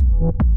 you